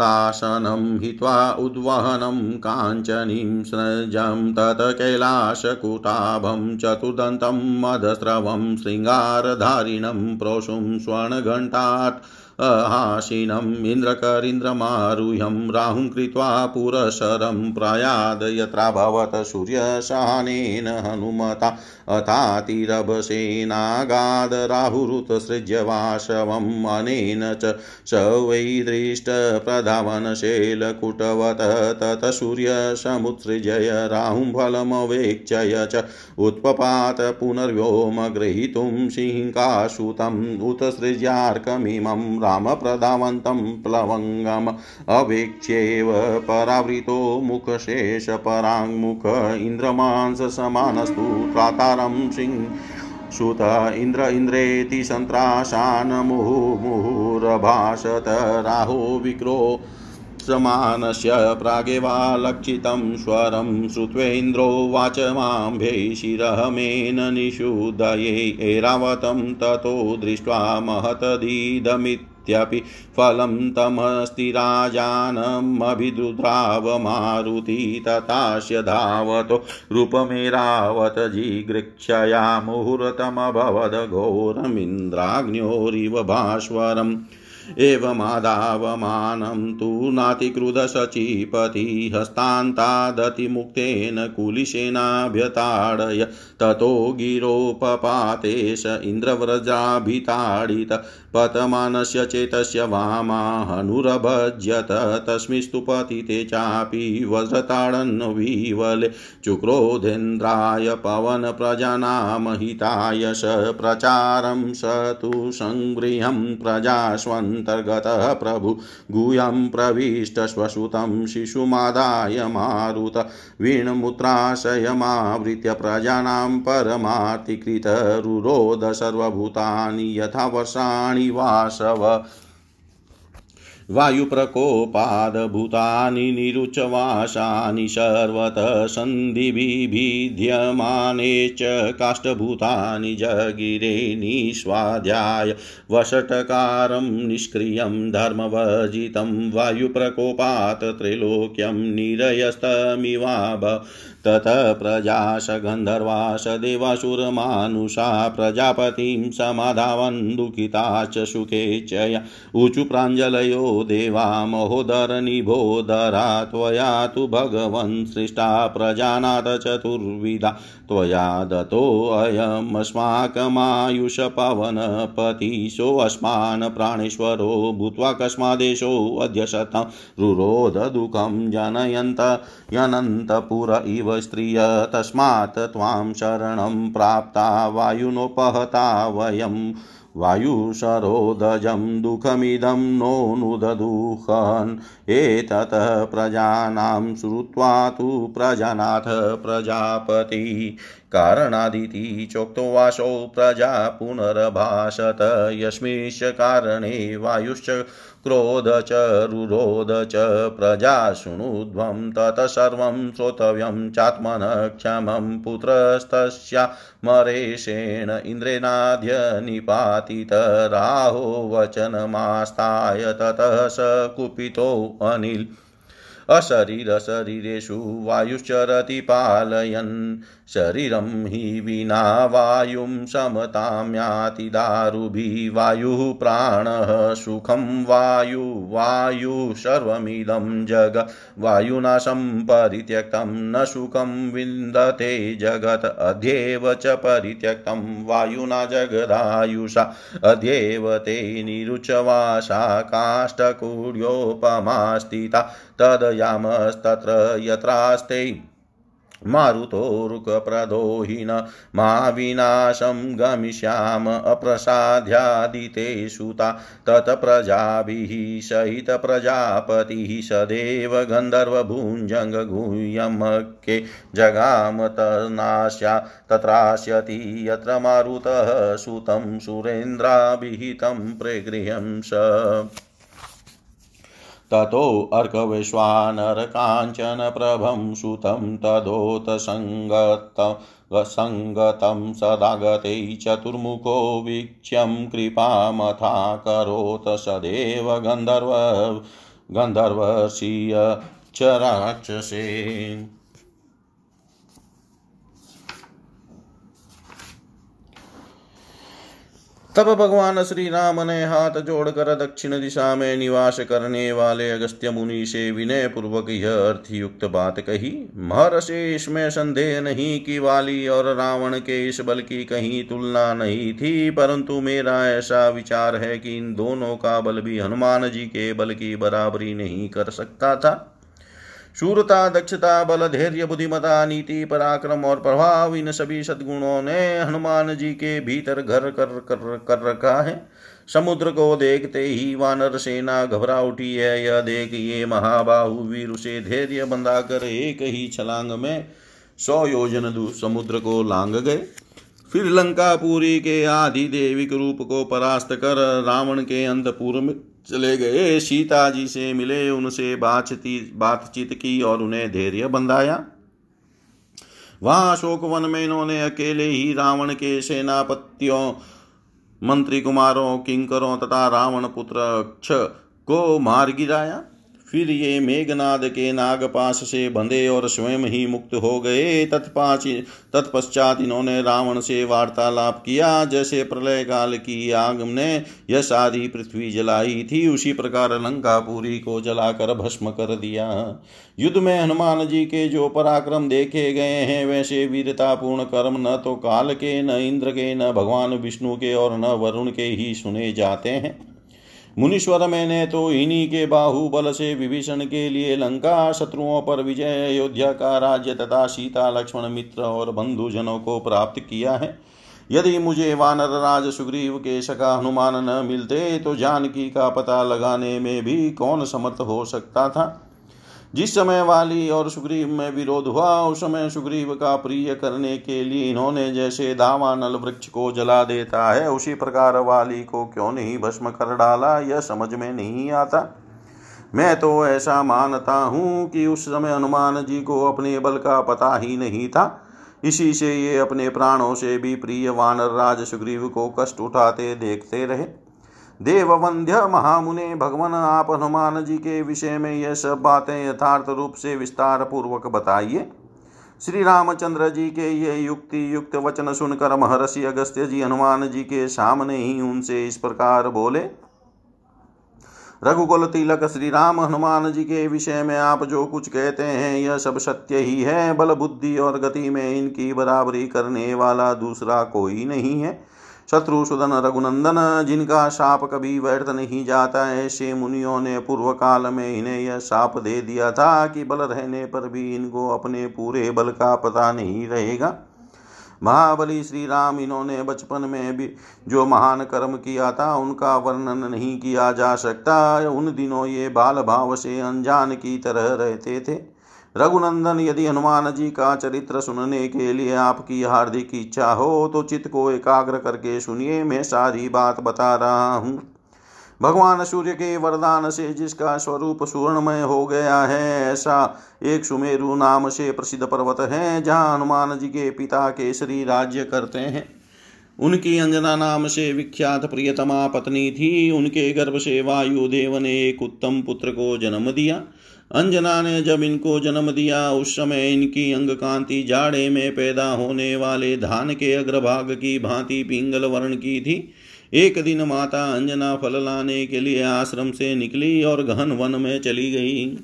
तासनं हित्वा उद्वहनं काञ्चनीं स्रजं तत् कैलासकुटाभं चतुर्दन्तं मदस्रवं शृङ्गारधारिणं प्रोषुं स्वर्णघण्टात् हासिनम् इन्द्रकरीन्द्रमारुह्यं राहुं कृत्वा पुरशरं प्रयाद यत्राभवत् सूर्यशानेन हनुमता अथातिरभसेनागाद राहुरुतसृज्य वाशवम् अनेन च स वै दृष्टप्रधावनशैलकुटवत तत सूर्यसमुत्सृजय राहुं फलमवेक्षय च उत्पपात पुनर्व्योम ग्रहीतुं सिंहासुतम् उत सृज्यार्कमिमं रामप्रदावन्तं प्लवङ्गम् अवेक्ष्येव परावृतो मुखशेषपराङ्मुख इन्द्रमांससमानस्तु त्रातारं सिंह। सुत इन्द्र इन्द्रेति सन्त्राशान्मुहुमुहुरभाषत राहो विक्रो समानस्य प्रागेवा लक्षितं स्वरं श्रुत्वेन्द्रो वाच माँ भैशिरहमेन निषुदये। ऐरावतं ततो दृष्ट्वा महतदीदमित्यपि फलं तमस्ति राजानमभिदुद्रावमारुति तथास्य धावतो रूपमेरावत जिगृक्षया मुहूर्तमभवद्घोरमिन्द्राग्न्योरिव भास्वरम्। एवमादावमानं तु नातिक्रुधशचीपति हस्तान्तादतिमुक्तेन कुलिशेनाभ्यताडय ततो गिरोपपातेश इन्द्रव्रजाभिताडित, पतमानस्य चेतस्य वामाहनुरभज्यत, तस्मिस्तु पतिते चापि वज्रताडन्विवले चुक्रोधेन्द्राय पवनप्रजानामहिताय स प्रचारं स तु संगृह्यं प्रजास्वन्तर्गतः प्रभु गुह्यं प्रविष्टश्वसुतं शिशुमादाय मारुत वीणमुत्राशयमावृत्य प्रजानां परमातिकृतरुरोध सर्वभूतानि यथा वर्षाणि वासव। वायुप्रकोपादभूतानि निरुचवासानि सर्वतः सन्धिभिभिद्यमाने च काष्ठभूतानि जगिरे निस्वाध्याय वषटकारं निष्क्रियं धर्मवर्जितं वायुप्रकोपात् त्रैलोक्यं निरयस्तमिवाभ ततः प्रजाश गन्धर्वाश देवासुरमानुषा प्रजापतिं समाधावन् च सुखे च ऊचु प्राञ्जलयो देवा महोदरनिभोदरा त्वया तु भगवन् सृष्टा प्रजानाथ चतुर्विधा। त्वया दत्तोऽयमस्माकमायुषपवनपतिशोऽस्मान् प्राणेश्वरो भूत्वा कस्मादेशोऽद्य शतं रुरोधदुःखं जनयन्त यनन्तपुर इव स्त्रिय तस्मात् त्वां शरणं प्राप्ता वायुनोपहता वयम् वायुशरोदजं दुःखमिदं नो नुददुःखन् एततः प्रजानां श्रुत्वा तु प्रजनाथ प्रजापति। कारणादिति चोक्तो वासो प्रजा पुनरभाषत। यस्मिश्च कारणे वायुश्च क्रोध च रुरोध च प्रजा शृणुध्वं ततः सर्वं श्रोतव्यं चात्मनः क्षमं पुत्रस्तस्यामरेशेण इन्द्रेणाद्य निपातित राहो वचनमास्ताय ततः स कुपितोऽनिल् अशरीरशरीरेषु वायुश्चरति पालयन् शरीरं हि विना वायुं समतां याति दारुभिः वायुः प्राणः सुखं वायु वायु सर्वमिदं जग। वायुना सम्परित्यक्तं, न सुखं विन्दते जगत्। अध्येव च परित्यक्तं, वायुना जगदायुषा। अध्येव ते निरुचवासा काष्ठकुड्योपमास्थिता तदयामस्तत्र यत्रास्ते मारुतोरुकप्रदोहिन मा विनाशं गमिष्याम अप्रसाद्यादिते सुता तत्प्रजाभिः सहितप्रजापतिः सदेव गन्धर्वभुञ्जङ्गगुह्यमके जगाम तनास्या तत्रास्यति यत्र मारुतः सुतं सुरेन्द्राभिहितं प्रेगृह्यं स। ततोऽर्कविश्वानरकाञ्चनप्रभं सुतं तदोतसङ्गतं सदागते चतुर्मुखो वीक्ष्यं कृपामथाकरोत् सदेव गन्धर्व गन्धर्वशीय च राक्षसे। तब भगवान श्री राम ने हाथ जोड़कर दक्षिण दिशा में निवास करने वाले अगस्त्य मुनि से विनय पूर्वक यह अर्थयुक्त बात कही। महर्षि, इसमें संदेह नहीं कि वाली और रावण के इस बल की कहीं तुलना नहीं थी, परंतु मेरा ऐसा विचार है कि इन दोनों का बल भी हनुमान जी के बल की बराबरी नहीं कर सकता था। शूरता दक्षता बल धैर्य बुद्धिमता नीति पराक्रम और प्रभाव इन सभी सद्गुणों ने हनुमान जी के भीतर घर कर कर, कर रखा है। समुद्र को देखते ही वानर सेना घबरा उठी है। यह देख ये महाबाहु वीर उसे धैर्य बंधा कर एक ही छलांग में सौ योजन समुद्र को लांग गए। फिर लंकापुरी के आदि देविक रूप को परास्त कर रावण के अंतपुर में चले गए। सीता जी से मिले, उनसे बातचीत बातचीत की और उन्हें धैर्य बंधाया। वहाँ अशोक वन में इन्होंने अकेले ही रावण के सेनापतियों मंत्री कुमारों किंकरों तथा रावण पुत्र अक्ष को मार गिराया। फिर ये मेघनाद के नागपाश से बंधे और स्वयं ही मुक्त हो गए। तत्पाच तत्पश्चात इन्होंने रावण से वार्तालाप किया। जैसे प्रलय काल की आग ने यह सारी पृथ्वी जलाई थी, उसी प्रकार लंकापुरी को जलाकर भस्म कर दिया। युद्ध में हनुमान जी के जो पराक्रम देखे गए हैं, वैसे वीरतापूर्ण कर्म न तो काल के, न इंद्र के, न भगवान विष्णु के और न वरुण के ही सुने जाते हैं। मुनीश्वर मैंने तो इन्हीं के बाहुबल से विभीषण के लिए लंका शत्रुओं पर विजय अयोध्या का राज्य तथा सीता, लक्ष्मण, मित्र और बंधुजनों को प्राप्त किया है। यदि मुझे वानर राज सुग्रीव के सका हनुमान न मिलते तो जानकी का पता लगाने में भी कौन समर्थ हो सकता था? जिस समय वाली और सुग्रीव में विरोध हुआ, उस समय सुग्रीव का प्रिय करने के लिए इन्होंने जैसे दावानल वृक्ष को जला देता है, उसी प्रकार वाली को क्यों नहीं भस्म कर डाला, यह समझ में नहीं आता। मैं तो ऐसा मानता हूँ कि उस समय हनुमान जी को अपने बल का पता ही नहीं था। इसी से ये अपने प्राणों से भी प्रिय वानर राज सुग्रीव को कष्ट उठाते देखते रहे। देववंध्य महामुने भगवान, आप हनुमान जी के विषय में यह सब बातें यथार्थ रूप से विस्तार पूर्वक बताइए। श्री रामचंद्र जी के ये युक्ति युक्त वचन सुनकर महर्षि अगस्त्य जी हनुमान जी के सामने ही उनसे इस प्रकार बोले, रघुकुल तिलक श्री राम हनुमान जी के विषय में आप जो कुछ कहते हैं, यह सब सत्य ही है। बल बुद्धि और गति में इनकी बराबरी करने वाला दूसरा कोई नहीं है। शत्रुसुदन रघुनंदन, जिनका शाप कभी व्यर्थ नहीं जाता, ऐसे मुनियों ने पूर्व काल में इन्हें यह शाप दे दिया था कि बल रहने पर भी इनको अपने पूरे बल का पता नहीं रहेगा। महाबली श्री राम इन्होंने बचपन में भी जो महान कर्म किया था, उनका वर्णन नहीं किया जा सकता। उन दिनों ये बाल भाव से अनजान की तरह रहते थे। रघुनंदन, यदि हनुमान जी का चरित्र सुनने के लिए आपकी हार्दिक इच्छा हो तो चित्त को एकाग्र करके सुनिए, मैं सारी बात बता रहा हूँ। भगवान सूर्य के वरदान से जिसका स्वरूप सुवर्णमय हो गया है, ऐसा एक सुमेरु नाम से प्रसिद्ध पर्वत है, जहाँ हनुमान जी के पिता केसरी राज्य करते हैं। उनकी अंजना नाम से विख्यात प्रियतमा पत्नी थी, उनके गर्भ से वायुदेव ने एक उत्तम पुत्र को जन्म दिया। अंजना ने जब इनको जन्म दिया, उस समय इनकी अंग कांति जाड़े में पैदा होने वाले धान के अग्रभाग की भांति पिंगल वर्ण की थी। एक दिन माता अंजना फल लाने के लिए आश्रम से निकली और गहन वन में चली गई।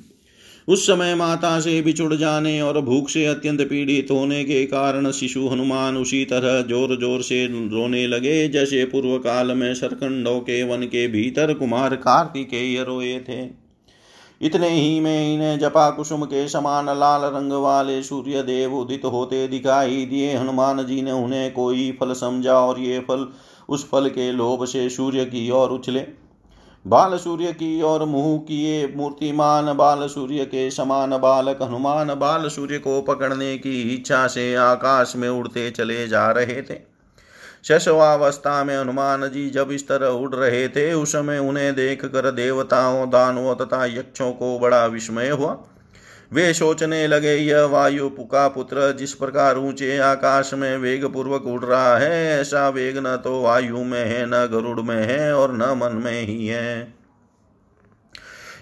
उस समय माता से बिछुड़ जाने और भूख से अत्यंत पीड़ित होने के कारण शिशु हनुमान उसी तरह ज़ोर ज़ोर से रोने लगे, जैसे पूर्व काल में सरकंडों के वन के भीतर कुमार कार्तिकेय रोए थे। इतने ही में इन्हें जपा कुसुम के समान लाल रंग वाले सूर्य देव उदित होते दिखाई दिए। हनुमान जी ने उन्हें कोई फल समझा और ये फल उस फल के लोभ से सूर्य की ओर उछले। बाल सूर्य की ओर मुँह किए मूर्तिमान बाल सूर्य के समान बालक हनुमान बाल सूर्य को पकड़ने की इच्छा से आकाश में उड़ते चले जा रहे थे। शशवावस्था में हनुमान जी जब इस तरह उड़ रहे थे, उस समय उन्हें देख कर देवताओं, दानवों तथा यक्षों को बड़ा विस्मय हुआ। वे सोचने लगे, यह वायु पुका पुत्र जिस प्रकार ऊँचे आकाश में वेग पूर्वक उड़ रहा है, ऐसा वेग न तो वायु में है, न गरुड़ में है और न मन में ही है।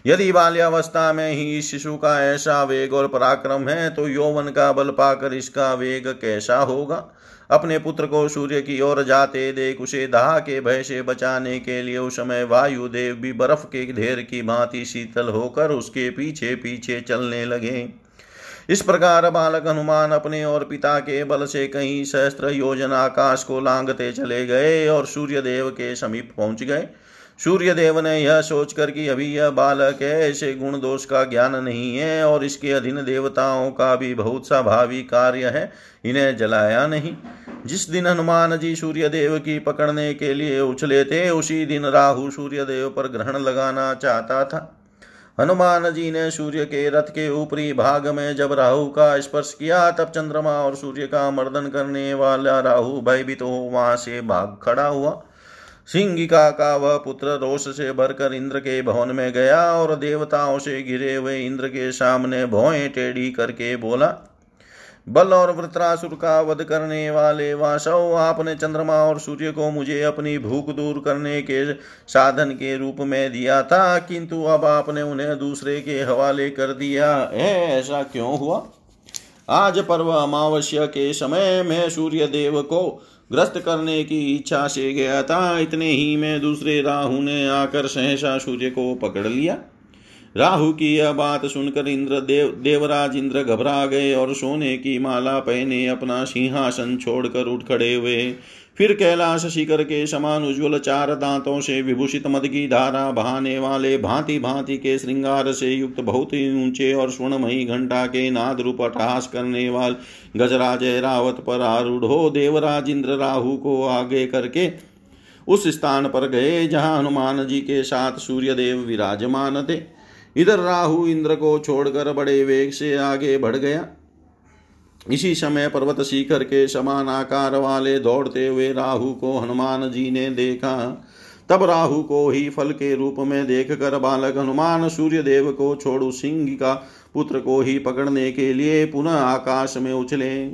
यदि बाल्यावस्था में ही शिशु का ऐसा वेग और पराक्रम है तो यौवन का बल पाकर इसका वेग कैसा होगा? अपने पुत्र को सूर्य की ओर जाते देख उसे दाह के भय से बचाने के लिए उस समय वायुदेव भी बर्फ़ के ढेर की भांति शीतल होकर उसके पीछे पीछे चलने लगे। इस प्रकार बालक हनुमान अपने और पिता के बल से कहीं सहस्त्र योजना आकाश को लांगते चले गए और सूर्य देव के समीप पहुँच गए। सूर्यदेव ने यह सोचकर कि अभी यह बालक है ऐसे गुण दोष का ज्ञान नहीं है और इसके अधीन देवताओं का भी बहुत सा भावी कार्य है, इन्हें जलाया नहीं। जिस दिन हनुमान जी सूर्यदेव की पकड़ने के लिए उछले थे, उसी दिन राहु सूर्यदेव पर ग्रहण लगाना चाहता था। हनुमान जी ने सूर्य के रथ के ऊपरी भाग में जब राहु का स्पर्श किया, तब चंद्रमा और सूर्य का मर्दन करने वाला राहु भयभीत हो वहाँ से भाग खड़ा हुआ। सिंगिका का वह पुत्र रोष से भरकर इंद्र के भवन में गया और देवताओं से घिरे हुए इंद्र के सामने भोए टेढ़ी करके बोला, बल और वृत्रासुर का वध करने वाले वासव, आपने चंद्रमा और सूर्य को मुझे अपनी भूख दूर करने के साधन के रूप में दिया था, किंतु अब आपने उन्हें दूसरे के हवाले कर दिया। है ऐसा क्यों हुआ? आज पर्व अमावस्या के समय मैं सूर्य देव को ग्रस्त करने की इच्छा से गया था। इतने ही में दूसरे राहु ने आकर सहसा सूर्य को पकड़ लिया। राहु की यह बात सुनकर इंद्र देव, देवराज इंद्र घबरा गए और सोने की माला पहने अपना सिंहासन छोड़कर उठ खड़े हुए। फिर कैलाश शिखर के समान उज्ज्वल चार दांतों से विभूषित मद की धारा बहाने वाले भांति भांति के श्रृंगार से युक्त बहुत ही ऊँचे और स्वर्णमयी घंटा के नाद रूप अटहास करने वाले गजराज रावत पर आरूढ़ देवराज इंद्र राहु को आगे करके उस स्थान पर गए जहाँ हनुमान जी के साथ सूर्यदेव विराजमान थे। इधर राहु इंद्र को छोड़कर बड़े वेग से आगे बढ़ गया। इसी समय पर्वत शिखर के समान आकार वाले दौड़ते हुए राहु को हनुमान जी ने देखा। तब राहु को ही फल के रूप में देख कर बालक हनुमान सूर्य देव को छोड़ू सिंह का पुत्र को ही पकड़ने के लिए पुनः आकाश में उछले।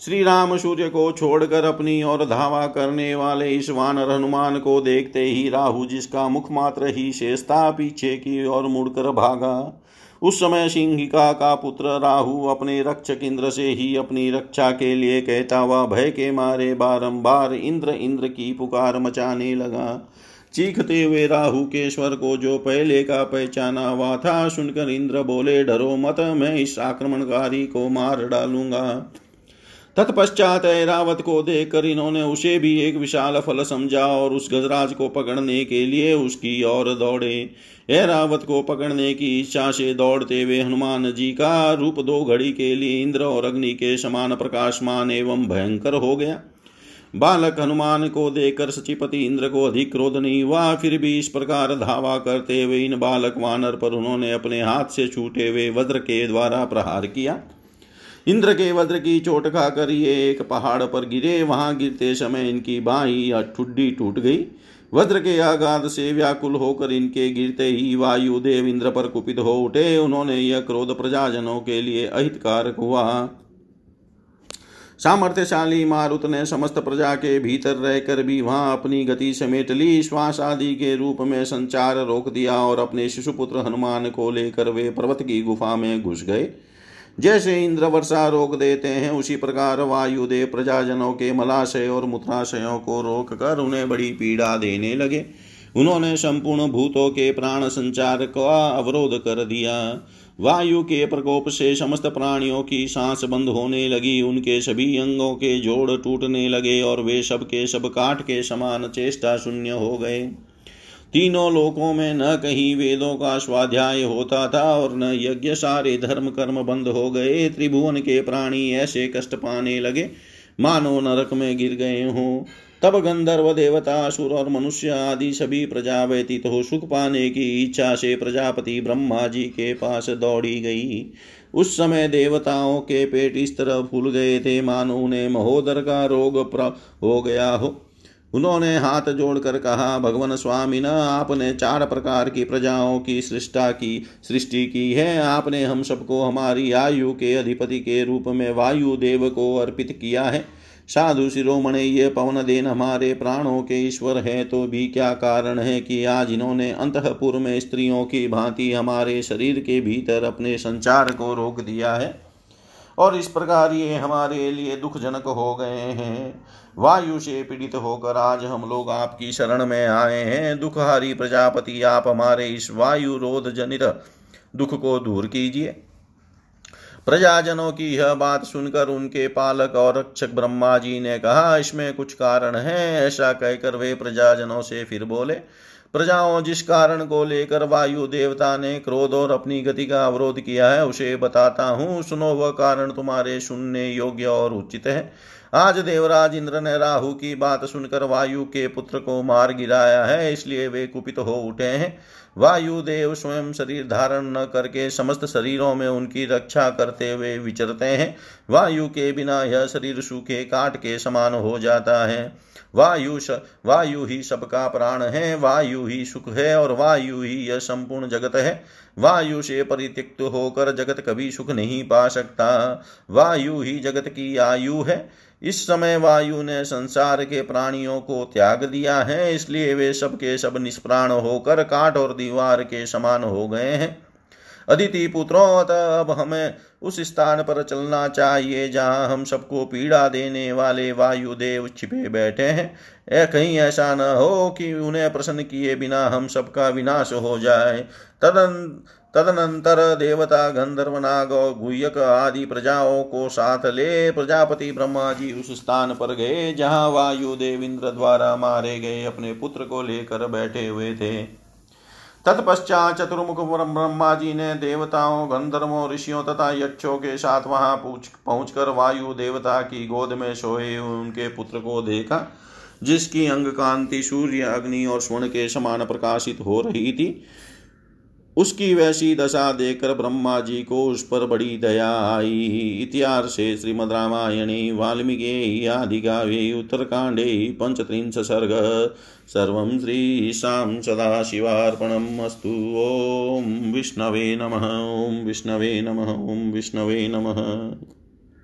श्री राम सूर्य को छोड़कर अपनी ओर धावा करने वाले इस वानर हनुमान को देखते ही राहु जिसका मुख मात्र ही शेष था पीछे की ओर मुड़कर भागा। उस समय सिंहिका का पुत्र राहु अपने रक्षक इंद्र से ही अपनी रक्षा के लिए कहता हुआ भय के मारे बारंबार इंद्र इंद्र की पुकार मचाने लगा। चीखते हुए राहु के स्वर को जो पहले का पहचाना हुआ था, सुनकर इंद्र बोले, डरो मत, मैं इस आक्रमणकारी को मार डालूँगा। तत्पश्चात ऐरावत को देखकर इन्होंने उसे भी एक विशाल फल समझा और उस गजराज को पकड़ने के लिए उसकी ओर दौड़े। ऐरावत को पकड़ने की इच्छा से दौड़ते हुए हनुमान जी का रूप दो घड़ी के लिए इंद्र और अग्नि के समान प्रकाशमान एवं भयंकर हो गया। बालक हनुमान को देखकर सचिपति इंद्र को अधिक क्रोध नहीं हुआ। फिर भी इस प्रकार धावा करते हुए इन बालक वानर पर उन्होंने अपने हाथ से छूटे हुए वज्र के द्वारा प्रहार किया। इंद्र के वज्र की चोट खाकर ये एक पहाड़ पर गिरे। वहाँ गिरते समय इनकी बाई या ठुड्डी टूट गई। वज्र के आघात से व्याकुल होकर इनके गिरते ही वायु देव इंद्र पर कुपित हो उठे। उन्होंने यह क्रोध प्रजाजनों के लिए अहितकारक हुआ। सामर्थ्यशाली मारुत ने समस्त प्रजा के भीतर रहकर भी वहाँ अपनी गति समेट ली। श्वास आदि के रूप में संचार रोक दिया और अपने शिशुपुत्र हनुमान को लेकर वे पर्वत की गुफा में घुस गए। जैसे इंद्र वर्षा रोक देते हैं, उसी प्रकार वायुदेव प्रजाजनों के मलाशय और मूत्राशयों को रोक कर उन्हें बड़ी पीड़ा देने लगे। उन्होंने संपूर्ण भूतों के प्राण संचार का अवरोध कर दिया। वायु के प्रकोप से समस्त प्राणियों की सांस बंद होने लगी, उनके सभी अंगों के जोड़ टूटने लगे और वे सब के सब काट के समान चेष्टा शून्य हो गए। तीनों लोकों में न कहीं वेदों का स्वाध्याय होता था और न यज्ञ सारे धर्म कर्म बंद हो गए। त्रिभुवन के प्राणी ऐसे कष्ट पाने लगे। मानो नरक में गिर गए हों। तब गंधर्व, देवता, असुर और मनुष्य आदि सभी प्रजा व्यतीत हो। सुख पाने की इच्छा से प्रजापति ब्रह्मा जी के पास दौड़ी गई। उस समय देवताओं के पेट इस तरह फूल गए थे। मानो उन्हें महोदर का रोग हो गया हो। उन्होंने हाथ जोड़कर कहा, भगवान स्वामी, न आपने चार प्रकार की प्रजाओं की सृष्टा की, सृष्टि की है। आपने हम सबको हमारी आयु के अधिपति के रूप में वायु देव को अर्पित किया है। साधु शिरोमणि, ये पवन देन हमारे प्राणों के ईश्वर है तो भी क्या कारण है कि आज इन्होंने अंतपुर में स्त्रियों की भांति हमारे शरीर के भीतर अपने संचार को रोक दिया है? और इस प्रकार ये हमारे लिए दुखजनक हो गए हैं। वायु से पीड़ित होकर आज हम लोग आपकी शरण में आए हैं। दुखहारी प्रजापति, आप हमारे इस वायु रोध जनित दुख को दूर कीजिए। प्रजाजनों की यह बात सुनकर उनके पालक और रक्षक ब्रह्मा जी ने कहा, इसमें कुछ कारण है, ऐसा कहकर वे प्रजाजनों से फिर बोले, प्रजाओं, जिस कारण को लेकर वायु देवता ने क्रोध और अपनी गति का अवरोध किया है, उसे बताता हूँ। सुनो, वह कारण तुम्हारे सुनने योग्य और उचित है। आज देवराज इंद्र ने राहु की बात सुनकर वायु के पुत्र को मार गिराया है, इसलिए वे कुपित हो उठे हैं। वायु देव स्वयं शरीर धारण न करके समस्त शरीरों में उनकी रक्षा करते हुए विचरते हैं। वायु के बिना यह शरीर सूखे काट के समान हो जाता है। वायु वायु ही सबका प्राण है, वायु ही सुख है और वायु ही यह संपूर्ण जगत है। वायु से परित्यक्त होकर जगत कभी सुख नहीं पा सकता। वायु ही जगत की आयु है। इस समय वायु ने संसार के प्राणियों को त्याग दिया है, इसलिए वे सब के सब निष्प्राण होकर काट और दीवार के समान हो गए हैं। अदिति पुत्रों अब हमें उस स्थान पर चलना चाहिए जहाँ हम सबको पीड़ा देने वाले वायुदेव छिपे बैठे हैं। ए कहीं ऐसा न हो कि उन्हें प्रसन्न किए बिना हम सबका विनाश हो जाए। तदन तदनंतर देवता गंधर्व नाग और गुयक आदि प्रजाओं को साथ ले प्रजापति ब्रह्मा जी उस स्थान पर गए, जहाँ वायु देविंद्र द्वारा मारे गए अपने पुत्र को लेकर बैठे हुए थे। तत्पश्चात चतुर्मुख ब्रह्मा जी ने देवताओं, गंधर्वों, ऋषियों तथा यक्षों के साथ वहाँ पहुँच कर वायु देवता की गोद में सोए उनके पुत्र को देखा, जिसकी अंग कांति सूर्य, अग्नि और स्वर्ण के समान प्रकाशित हो रही थी। उसकी वैसी दशा देखकर ब्रह्मा जी को उस पर बड़ी दया आई। इतिहास श्रीमद रामायणे, वाल्मीकि आदि काव्ये उत्तरकांडे, पंचत्रिंश सर्ग। सर्वं श्रीशां सदाशिवार्पणम् अस्तु। ॐ विष्णवे नम। ॐ विष्णवे नम। ॐ विष्णवे नमः।